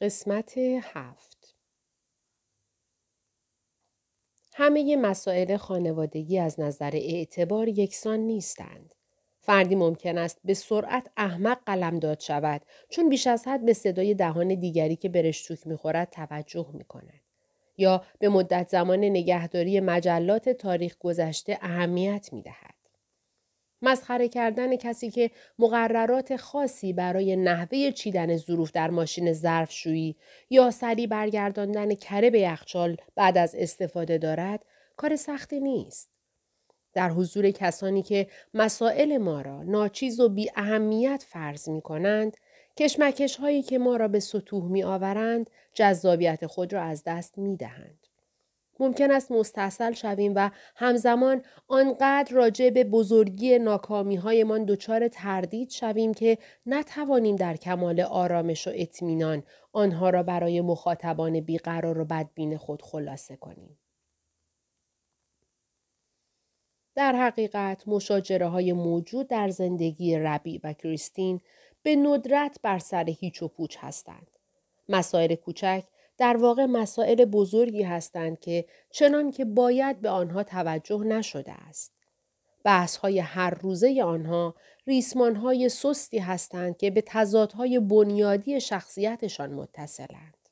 قسمت هفت همه مسائل خانوادگی از نظر اعتبار یکسان نیستند. فردی ممکن است به سرعت احمق قلم داد شود چون بیش از حد به صدای دهان دیگری که برشتوک می‌خورد توجه می کند. یا به مدت زمان نگهداری مجلات تاریخ گذشته اهمیت می دهد. مسخره کردن کسی که مقررات خاصی برای نحوه چیدن ظروف در ماشین ظرفشویی یا سری برگرداندن کره به یخچال بعد از استفاده دارد کار سختی نیست. در حضور کسانی که مسائل ما را ناچیز و بی اهمیت فرض می کنند، کشمکش هایی که ما را به سطوح می آورند، جذابیت خود را از دست می دهند. ممکن است مستصل شویم و همزمان آنقدر راجع به بزرگی ناکامی هایمان دچار تردید شویم که نتوانیم در کمال آرامش و اطمینان آنها را برای مخاطبان بیقرار و بدبین خود خلاصه کنیم. در حقیقت مشاجره های موجود در زندگی ربی و کریستین به ندرت بر سر هیچ و پوچ هستند. مسائل کوچک در واقع مسائل بزرگی هستند که چنان که باید به آنها توجه نشده است. بحث های هر روزه آنها ریسمان های سستی هستند که به تضادهای بنیادی شخصیتشان متصلند.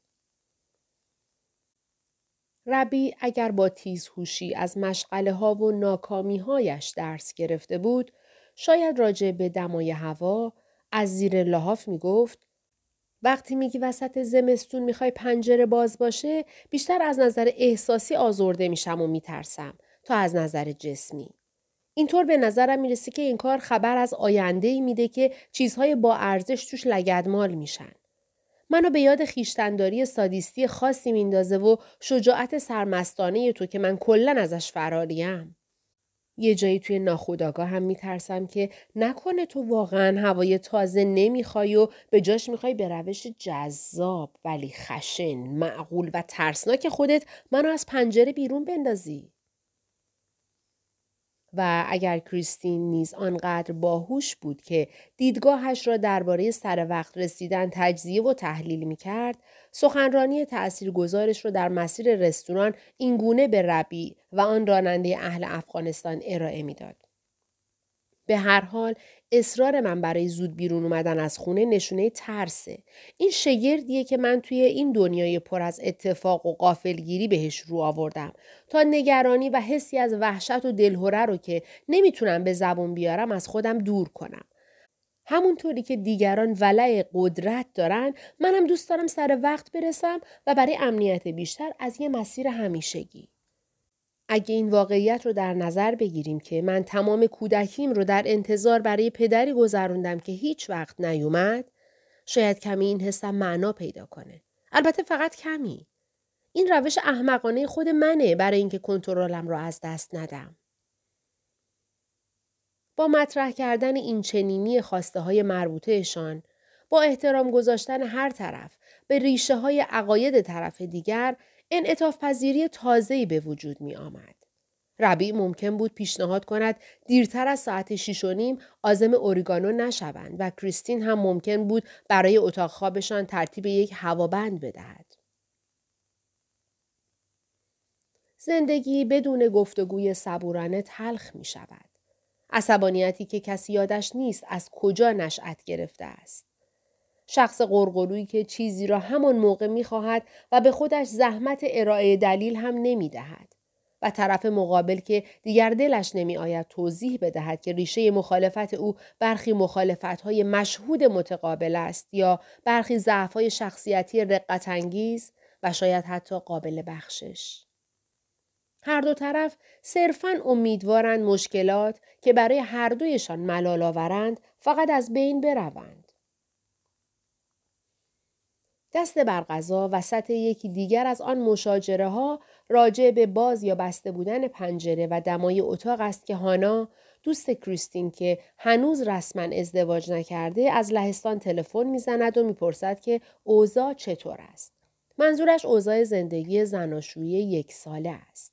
ربی اگر با تیزهوشی از مشغله ها و ناکامی هایش درس گرفته بود، شاید راجع به دمای هوا از زیر لحاف می گفت وقتی میگی وسط زمستون می‌خوای پنجره باز باشه بیشتر از نظر احساسی آزرده میشم و میترسم تا از نظر جسمی. اینطور به نظرم می‌رسه که این کار خبر از آینده ای میده که چیزهای با ارزش توش لگدمال میشن. منو به یاد خیشتنداری سادیستی خاصی میندازه و شجاعت سرمستانه تو که من کلا ازش فراریم. یه جایی توی ناخودآگاه هم میترسم که نکنه تو واقعا هوای تازه نمی‌خوای و به جاش می‌خوای به روش جذاب ولی خشن معقول و ترسناک خودت منو از پنجره بیرون بندازی. و اگر کریستین نیز آنقدر باهوش بود که دیدگاهش را درباره سر وقت رسیدن تجزیه و تحلیل می کرد، سخنرانی گزارش را در مسیر رستوران اینگونه به ربی و آن راننده اهل افغانستان ارائه می‌داد. به هر حال اصرار من برای زود بیرون اومدن از خونه نشونه ترسه. این شگردیه که من توی این دنیای پر از اتفاق و قافلگیری بهش رو آوردم تا نگرانی و حسی از وحشت و دلهوره رو که نمی‌تونم به زبون بیارم از خودم دور کنم. همونطوری که دیگران ولع قدرت دارن منم دوست دارم سر وقت برسم و برای امنیت بیشتر از یه مسیر همیشگی. اگه این واقعیت رو در نظر بگیریم که من تمام کودکیم رو در انتظار برای پدری گذروندم که هیچ وقت نیومد شاید کمی این حسم معنا پیدا کنه. البته فقط کمی. این روش احمقانه خود منه برای اینکه کنترلم رو از دست ندم. با مطرح کردن این چنینی خواسته های مربوطهشان با احترام گذاشتن هر طرف به ریشه های عقاید طرف دیگر انعطاف پذیری تازه‌ای به وجود می آمد. ربیع ممکن بود پیشنهاد کند دیرتر از ساعت شیش و نیم آزم اوریگانو نشوند و کریستین هم ممکن بود برای اتاق خوابشان ترتیب یک هوابند بدهد. زندگی بدون گفتگوی صبورانه تلخ می شود. عصبانیتی که کسی یادش نیست از کجا نشأت گرفته است. شخص قرقرویی که چیزی را همان موقع می خواهد و به خودش زحمت ارائه دلیل هم نمی دهد. و طرف مقابل که دیگر دلش نمی آید توضیح بدهد که ریشه مخالفت او برخی مخالفت های مشهود متقابل است یا برخی ضعف های شخصیتی رقت انگیز و شاید حتی قابل بخشش. هر دو طرف صرفا امیدوارند مشکلات که برای هر دویشان ملال آورند فقط از بین بروند. دست بر غذا وسط یکی دیگر از آن مشاجره ها راجع به باز یا بسته بودن پنجره و دمای اتاق است که هانا دوست کریستین که هنوز رسما ازدواج نکرده از لهستان تلفن می‌زند و می‌پرسد که اوضاع چطور است. منظورش اوضاع زندگی زناشویی یک ساله است.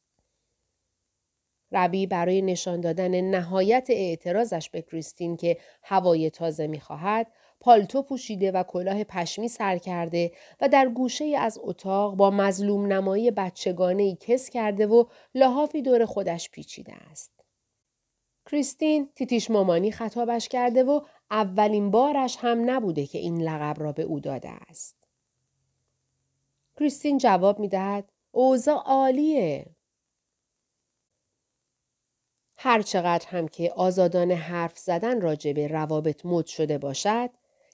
ربی برای نشان دادن نهایت اعتراضش به کریستین که هوای تازه می‌خواهد پالتو پوشیده و کلاه پشمی سر کرده و در گوشه از اتاق با مظلوم نمایی بچگانه ای کس کرده و لحافی دور خودش پیچیده است. کریستین تیتیش مامانی خطابش کرده و اولین بارش هم نبوده که این لقب را به او داده است. کریستین جواب می دهد اوضاع عالیه. هر چقدر هم که آزادان حرف زدن راجع به روابط مد شده باشد،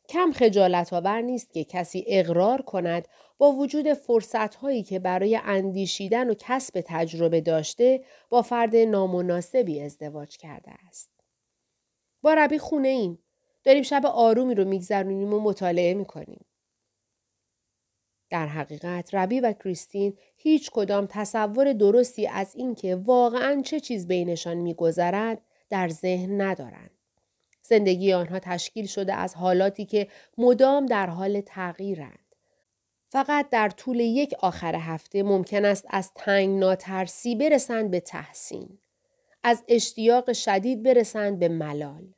کم خجالت آور نیست که کسی اقرار کند با وجود فرصت هایی که برای اندیشیدن و کسب تجربه داشته با فرد نامناسبی ازدواج کرده است. با ربی خونه ایم. داریم شب آرومی رو میگذرونیم و مطالعه می‌کنیم. در حقیقت ربی و کریستین هیچ کدام تصور درستی از اینکه واقعا چه چیز بینشان میگذرد در ذهن ندارند. زندگی آنها تشکیل شده از حالاتی که مدام در حال تغییرند. فقط در طول یک آخر هفته ممکن است از تنگ ناترسی برسند به تحسین. از اشتیاق شدید برسند به ملال.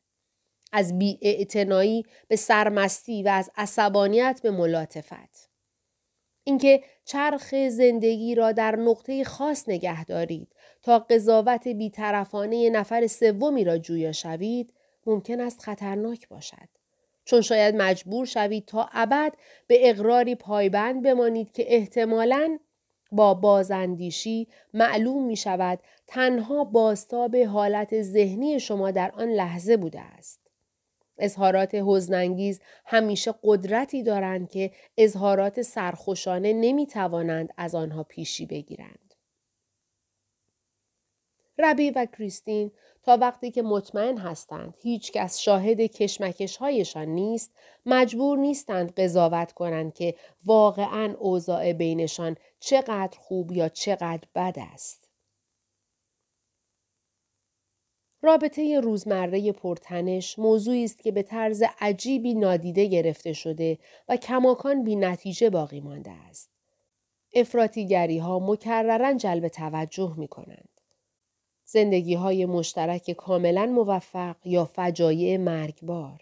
از بیاعتنایی به سرمستی و از عصبانیت به ملاتفت. اینکه چرخ زندگی را در نقطه خاص نگه دارید تا قضاوت بیطرفانه نفر سومی را جویا شوید ممکن است خطرناک باشد. چون شاید مجبور شوید تا ابد به اقراری پایبند بمانید که احتمالاً با بازاندیشی معلوم می شود تنها باستاب حالت ذهنی شما در آن لحظه بوده است. اظهارات حزنانگیز همیشه قدرتی دارند که اظهارات سرخوشانه نمی توانند از آنها پیشی بگیرند. ربی و کریستین تا وقتی که مطمئن هستند هیچ کس شاهد کشمکش هایشان نیست مجبور نیستند قضاوت کنند که واقعا اوضاع بینشان چقدر خوب یا چقدر بد است. رابطه روزمره پرتنش موضوعی است که به طرز عجیبی نادیده گرفته شده و کماکان بی نتیجه باقی مانده است. افراتیگری ها مکررن جلب توجه می کنند. زندگی های مشترک کاملا موفق یا فجایع مرگبار.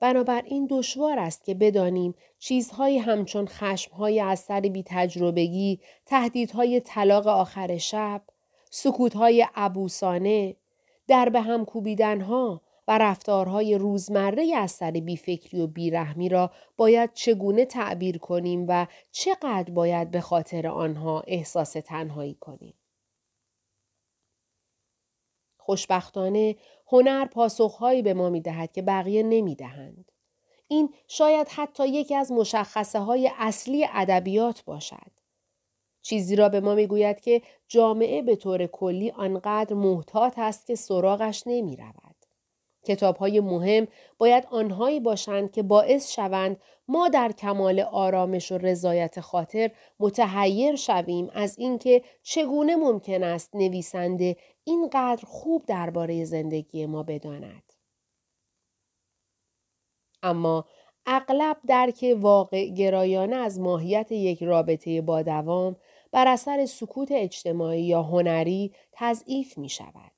بنابراین دشوار است که بدانیم چیزهایی همچون خشمهای از سر بی تهدیدهای طلاق آخر شب، سکوتهای عبوسانه، در به هم کوبیدنها و رفتارهای روزمره از سر بیفکری و بیرحمی را باید چگونه تعبیر کنیم و چقدر باید به خاطر آنها احساس تنهایی کنیم. خوشبختانه هنر پاسخهایی به ما می دهد که بقیه نمی دهند. این شاید حتی یکی از مشخصه های اصلی ادبیات باشد. چیزی را به ما می‌گوید که جامعه به طور کلی آنقدر محتاط است که سراغش نمی رود. کتاب های مهم باید آنهایی باشند که باعث شوند ما در کمال آرامش و رضایت خاطر متحیر شویم از اینکه چگونه ممکن است نویسنده اینقدر خوب درباره زندگی ما بداند. اما اغلب درک واقع گرایانه از ماهیت یک رابطه با دوام بر اثر سکوت اجتماعی یا هنری تضعیف می شود.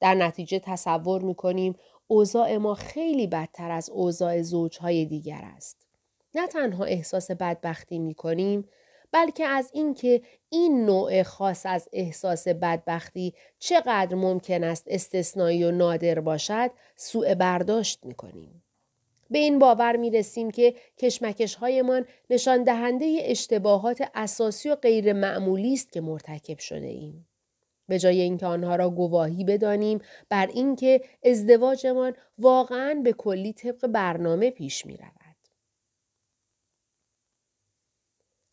در نتیجه تصور می کنیم اوضاع ما خیلی بدتر از اوضاع زوجهای دیگر است. نه تنها احساس بدبختی می کنیم بلکه از اینکه این نوع خاص از احساس بدبختی چقدر ممکن است استثنایی و نادر باشد سوء برداشت می کنیم. به این باور می رسیم که کشمکش هایمان نشان دهنده اشتباهات اساسی و غیر معمولی است که مرتکب شده ایم. به جای اینکه آنها را گواهی بدانیم بر اینکه ازدواجمان واقعا به کلی طبق برنامه پیش می رود.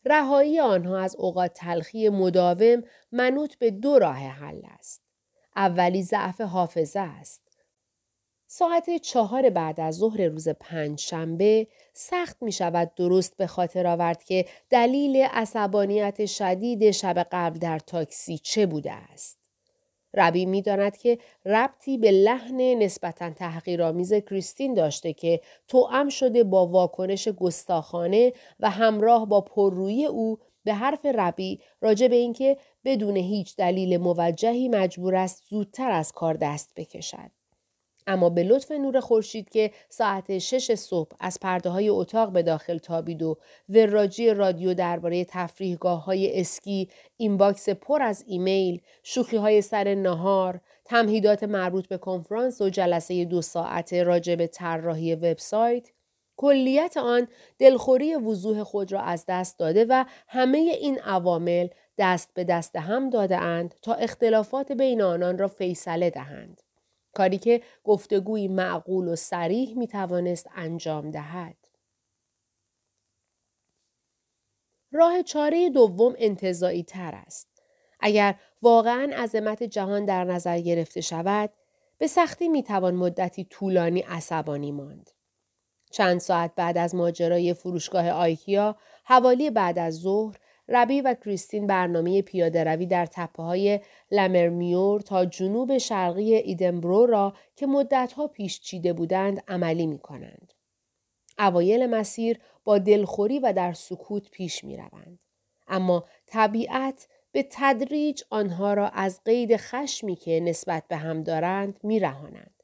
رهایی آنها از اوقات تلخی مداوم منوط به دو راه حل است. اولی ضعف حافظه است. ساعت چهار بعد از ظهر روز پنج شنبه سخت می شود درست به خاطر آورد که دلیل عصبانیت شدید شب قبل در تاکسی چه بوده است. ربی می داند که ربطی به لحن نسبتا تحقیرآمیز کریستین داشته که توأم شده با واکنش گستاخانه و همراه با پررویی او به حرف ربی راجع به اینکه بدون هیچ دلیل موجهی مجبور است زودتر از کار دست بکشد. اما به لطف نور خورشید که ساعت شش صبح از پرده های اتاق به داخل تابید و وراجی رادیو درباره تفریحگاه های اسکی، inbox پر از ایمیل، شوخی های سر نهار، تمهیدات مربوط به کنفرانس و جلسه دو ساعته راجع به طراحی وبسایت کلیت آن دلخوری وضوح خود را از دست داده و همه این عوامل دست به دست هم داده اند تا اختلافات بین آنان را فیصله دهند. کاری که گفتگوی معقول و صریح می توانست انجام دهد. راه چاره دوم انتظایی تر است. اگر واقعا عظمت جهان در نظر گرفته شود، به سختی می توان مدتی طولانی عصبانی ماند. چند ساعت بعد از ماجرای فروشگاه آیکیا، حوالی بعد از ظهر، ربی و کریستین برنامه پیاده روی در تپه های لمرمیور تا جنوب شرقی ایدنبرو را که مدتها پیش چیده بودند عملی می کنند. اوایل مسیر با دلخوری و در سکوت پیش می روند. اما طبیعت به تدریج آنها را از قید خشمی که نسبت به هم دارند می رهانند.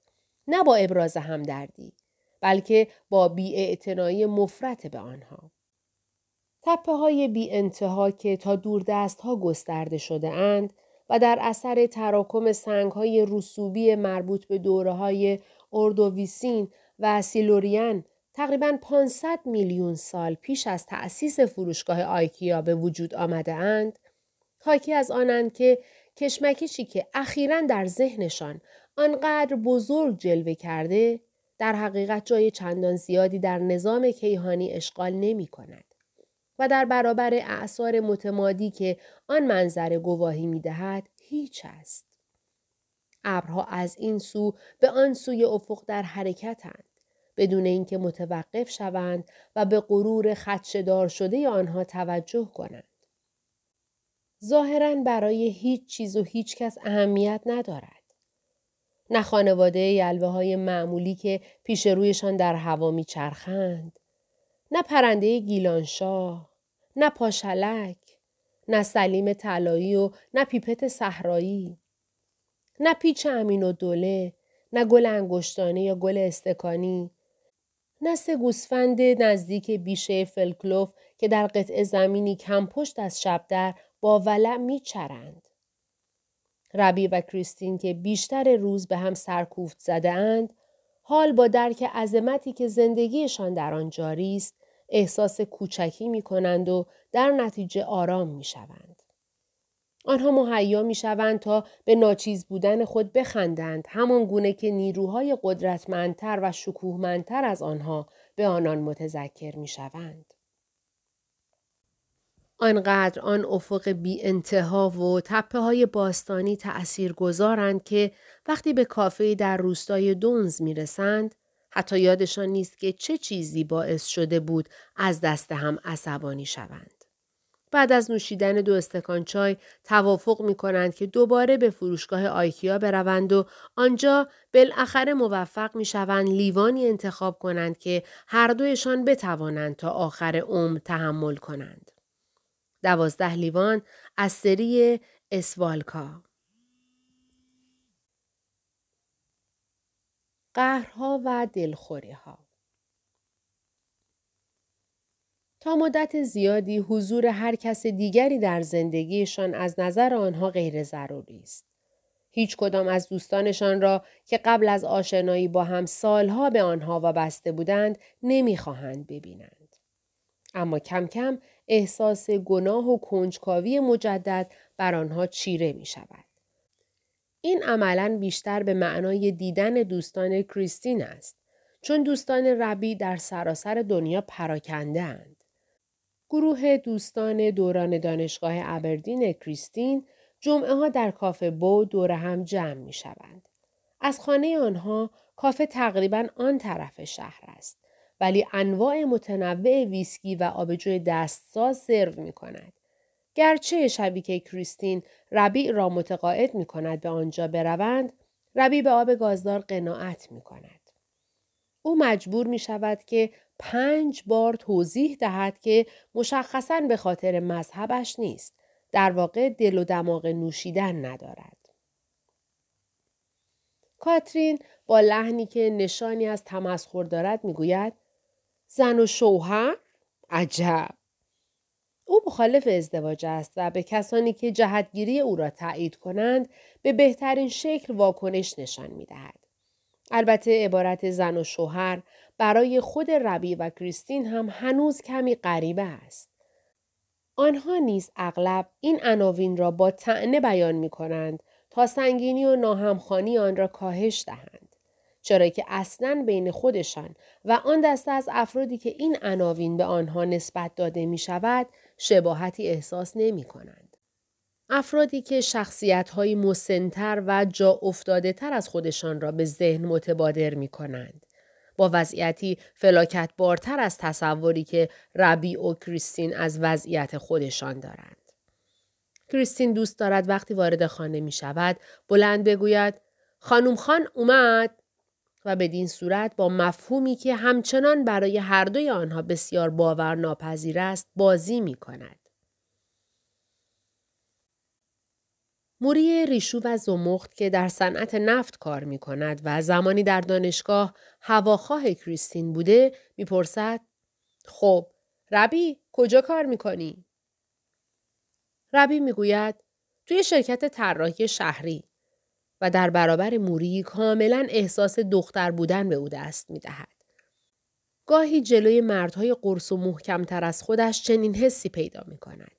نه با ابراز همدردی بلکه با بیاعتنایی مفرت به آنها. تپه های بی انتها که تا دست ها گسترده شده اند و در اثر تراکم سنگ های رسوبی مربوط به دوره های اردوویسین و سیلورین تقریبا 500 میلیون سال پیش از تأسیس فروشگاه آیکیا به وجود آمده اند، حاکی از آنند که کشمکشی که اخیرا در ذهنشان آنقدر بزرگ جلوه کرده در حقیقت جای چندان زیادی در نظام کیهانی اشغال نمی کند. و در برابر اعثار متمادی که آن منظره گواهی می دهد هیچ است. ابرها از این سو به آن سوی افق در حرکتند بدون اینکه متوقف شوند و به غرور خدشدار شده آنها توجه کنند. ظاهرا برای هیچ چیز و هیچ کس اهمیت ندارد. نه خانواده یلوه های معمولی که پیش رویشان در هوا میچرخند نه پرنده گیلانشاه نه پاشلک نه سلیم طلایی و نه پیپت صحرایی نه پیچ امین و دوله نه گل انگشتانه یا گل استکانی نه سه گوسفند نزدیک بیشه فلکلوف که در قطع زمینی کم پشت از شبدر با ولع میچرند. ربی و کریستین که بیشتر روز به هم سرکوفت زده اند، حال با درک عظمتی که زندگیشان در آن جاری است، احساس کوچکی می کنند و در نتیجه آرام می شوند. آنها مهیا می شوند تا به ناچیز بودن خود بخندند همان گونه که نیروهای قدرتمندتر و شکوهمندتر از آنها به آنان متذکر می شوند. آنقدر آن افق بی انتها و تپه های باستانی تأثیر گذارند که وقتی به کافه در روستای دونز می رسند حتی یادشان نیست که چه چیزی باعث شده بود از دست هم عصبانی شوند. بعد از نوشیدن دو استکان چای توافق می کنند که دوباره به فروشگاه آیکیا بروند و آنجا بالاخره موفق می شوند لیوانی انتخاب کنند که هر دویشان بتوانند تا آخر عمر تحمل کنند. دوازده لیوان از سری اسوالکا قهرها و دلخوریها تا مدت زیادی حضور هر کس دیگری در زندگیشان از نظر آنها غیر ضروری است. هیچ کدام از دوستانشان را که قبل از آشنایی با هم سالها به آنها وابسته بودند نمی‌خواهند ببینند. اما کم کم احساس گناه و کنجکاوی مجدد بر آنها چیره می شود. این عملا بیشتر به معنای دیدن دوستان کریستین است چون دوستان ربی در سراسر دنیا پراکنده اند. گروه دوستان دوران دانشگاه ابردین کریستین جمعه ها در کافه بو دور هم جمع می شوند. از خانه آنها کافه تقریبا آن طرف شهر است ولی انواع متنوع ویسکی و آبجوی دستساز سرو می کند. گرچه شبی که کریستین ربیع را متقاعد می کند به آنجا بروند، ربیع به آب گازدار قناعت می کند. او مجبور می شود که پنج بار توضیح دهد که مشخصا به خاطر مذهبش نیست. در واقع دل و دماغ نوشیدن ندارد. کاترین با لحنی که نشانی از تمسخر دارد می‌گوید زن و شوهر عجب او مخالف ازدواج است و به کسانی که جهتگیری او را تایید کنند به بهترین شکل واکنش نشان می دهد. البته عبارت زن و شوهر برای خود ربی و کریستین هم هنوز کمی غریبه است. آنها نیز اغلب این عناوین را با تعنه بیان می کنند تا سنگینی و ناهمخانی آن را کاهش دهند. چرا که اصلا بین خودشان و آن دسته از افرادی که این عناوین به آنها نسبت داده می شود شباهتی احساس نمی کنند. افرادی که شخصیت های مسنتر و جا افتاده تر از خودشان را به ذهن متبادر می کنند. با وضعیتی فلاکت بارتر از تصوری که ربی و کریستین از وضعیت خودشان دارند. کریستین دوست دارد وقتی وارد خانه می شود بلند بگوید خانم خان اومد و بدین صورت با مفهومی که همچنان برای هر دوی آنها بسیار باور ناپذیر است بازی می کند. موری ریشو و زمخت که در صنعت نفت کار می کند و زمانی در دانشگاه هواخواه کریستین بوده می‌پرسد خب ربی کجا کار می‌کنی؟ ربی می‌گوید توی شرکت طراحی شهری و در برابر موری کاملا احساس دختر بودن به او دست می دهد. گاهی جلوی مردهای قرص و محکمتر از خودش چنین حسی پیدا می کند.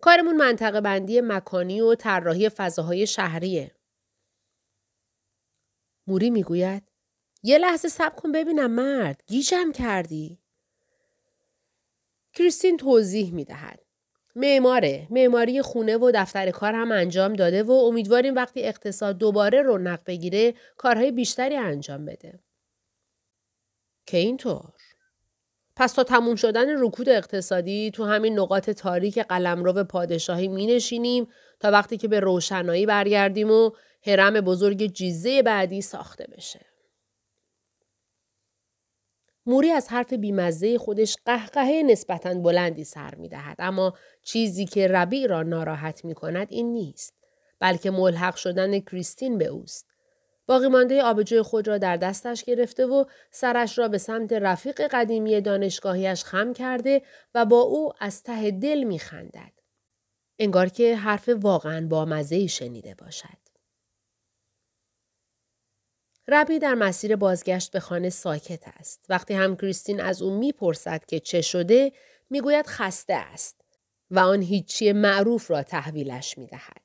کارمون منطقه بندی مکانی و طراحی فضاهای شهریه. موری می‌گوید یه لحظه سب کن ببینم مرد گیجم کردی. کریستین توضیح می دهد. معماره معماری خونه و دفتر کار هم انجام داده و امیدواریم وقتی اقتصاد دوباره رونق بگیره کارهای بیشتری انجام بده. که اینطور پس تا تموم شدن رکود اقتصادی تو همین نقاط تاریک قلمرو پادشاهی می نشینیم تا وقتی که به روشنایی برگردیم و حرم بزرگ جیزه بعدی ساخته بشه. موری از حرف بیمزه خودش قهقهه نسبتا بلندی سر می دهد. اما چیزی که ربیع را ناراحت می کند این نیست. بلکه ملحق شدن کریستین به اوست. باقی مانده آبجوی خود را در دستش گرفته و سرش را به سمت رفیق قدیمی دانشگاهیش خم کرده و با او از ته دل می خندد. انگار که حرف واقعا با مزه شنیده باشد. ربی در مسیر بازگشت به خانه ساکت است. وقتی هم کریستین از او می‌پرسد که چه شده می‌گوید خسته است و آن هیچی معروف را تحویلش می‌دهد.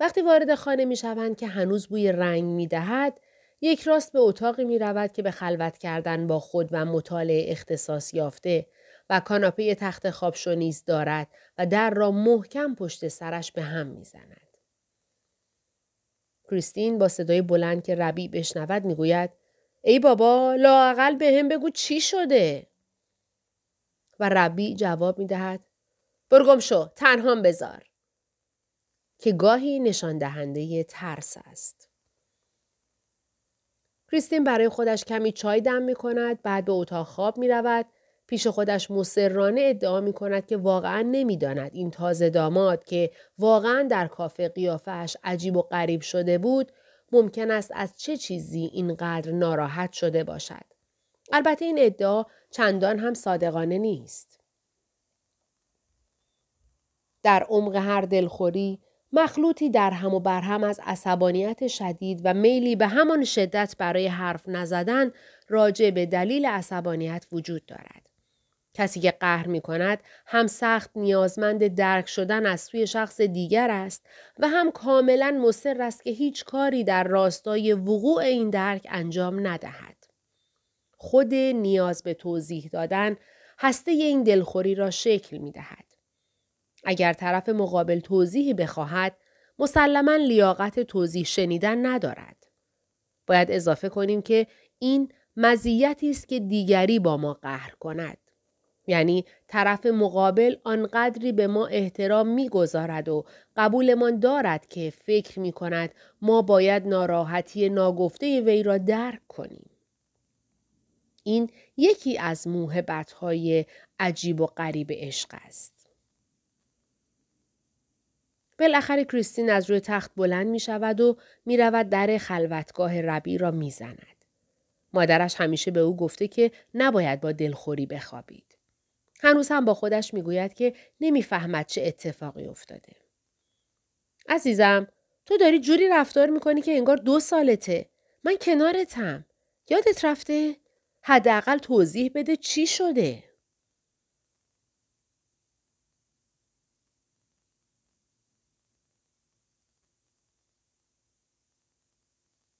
وقتی وارد خانه می‌شوند که هنوز بوی رنگ می‌دهد یک راست به اتاقی می رود که به خلوت کردن با خود و مطالعه اختصاص یافته و کاناپه تخت خواب نیز دارد و در را محکم پشت سرش به هم می‌زند. کریستین با صدای بلند که ربی بشنود می‌گوید ای بابا لااقل به هم بگو چی شده؟ و ربی جواب می‌دهد برگم شو تنهام بذار. که گاهی نشان دهنده ترس است. کریستین برای خودش کمی چای دم می کند بعد به اتاق خواب می رود پیش خودش مسررانه ادعا می کند که واقعا نمی‌داند این تازه داماد که واقعا در کافه قیافش عجیب و غریب شده بود ممکن است از چه چیزی اینقدر ناراحت شده باشد. البته این ادعا چندان هم صادقانه نیست. در عمق هر دلخوری مخلوطی در هم و برهم از عصبانیت شدید و میلی به همان شدت برای حرف نزدن راجع به دلیل عصبانیت وجود دارد. کسی که قهر می کند هم سخت نیازمند درک شدن از سوی شخص دیگر است و هم کاملا مصر است که هیچ کاری در راستای وقوع این درک انجام ندهد. خود نیاز به توضیح دادن هسته این دلخوری را شکل می دهد. اگر طرف مقابل توضیحی بخواهد مسلما لیاقت توضیح شنیدن ندارد. باید اضافه کنیم که این مزیتی است که دیگری با ما قهر کند. یعنی طرف مقابل آنقدری به ما احترام می‌گذارد و قبولمان دارد که فکر می کند ما باید ناراحتی ناگفته وی را درک کنیم. این یکی از موهبت عجیب و غریب عشق است. بالاخره کریستین از روی تخت بلند می شود و می رود در خلوتگاه ربی را می زند. مادرش همیشه به او گفته که نباید با دلخوری بخوابید. هنوز هم با خودش می گوید که نمی‌فهمد چه اتفاقی افتاده. عزیزم تو داری جوری رفتار می‌کنی که انگار دو سالته. من کنارتم. یادت رفته؟ حداقل توضیح بده چی شده؟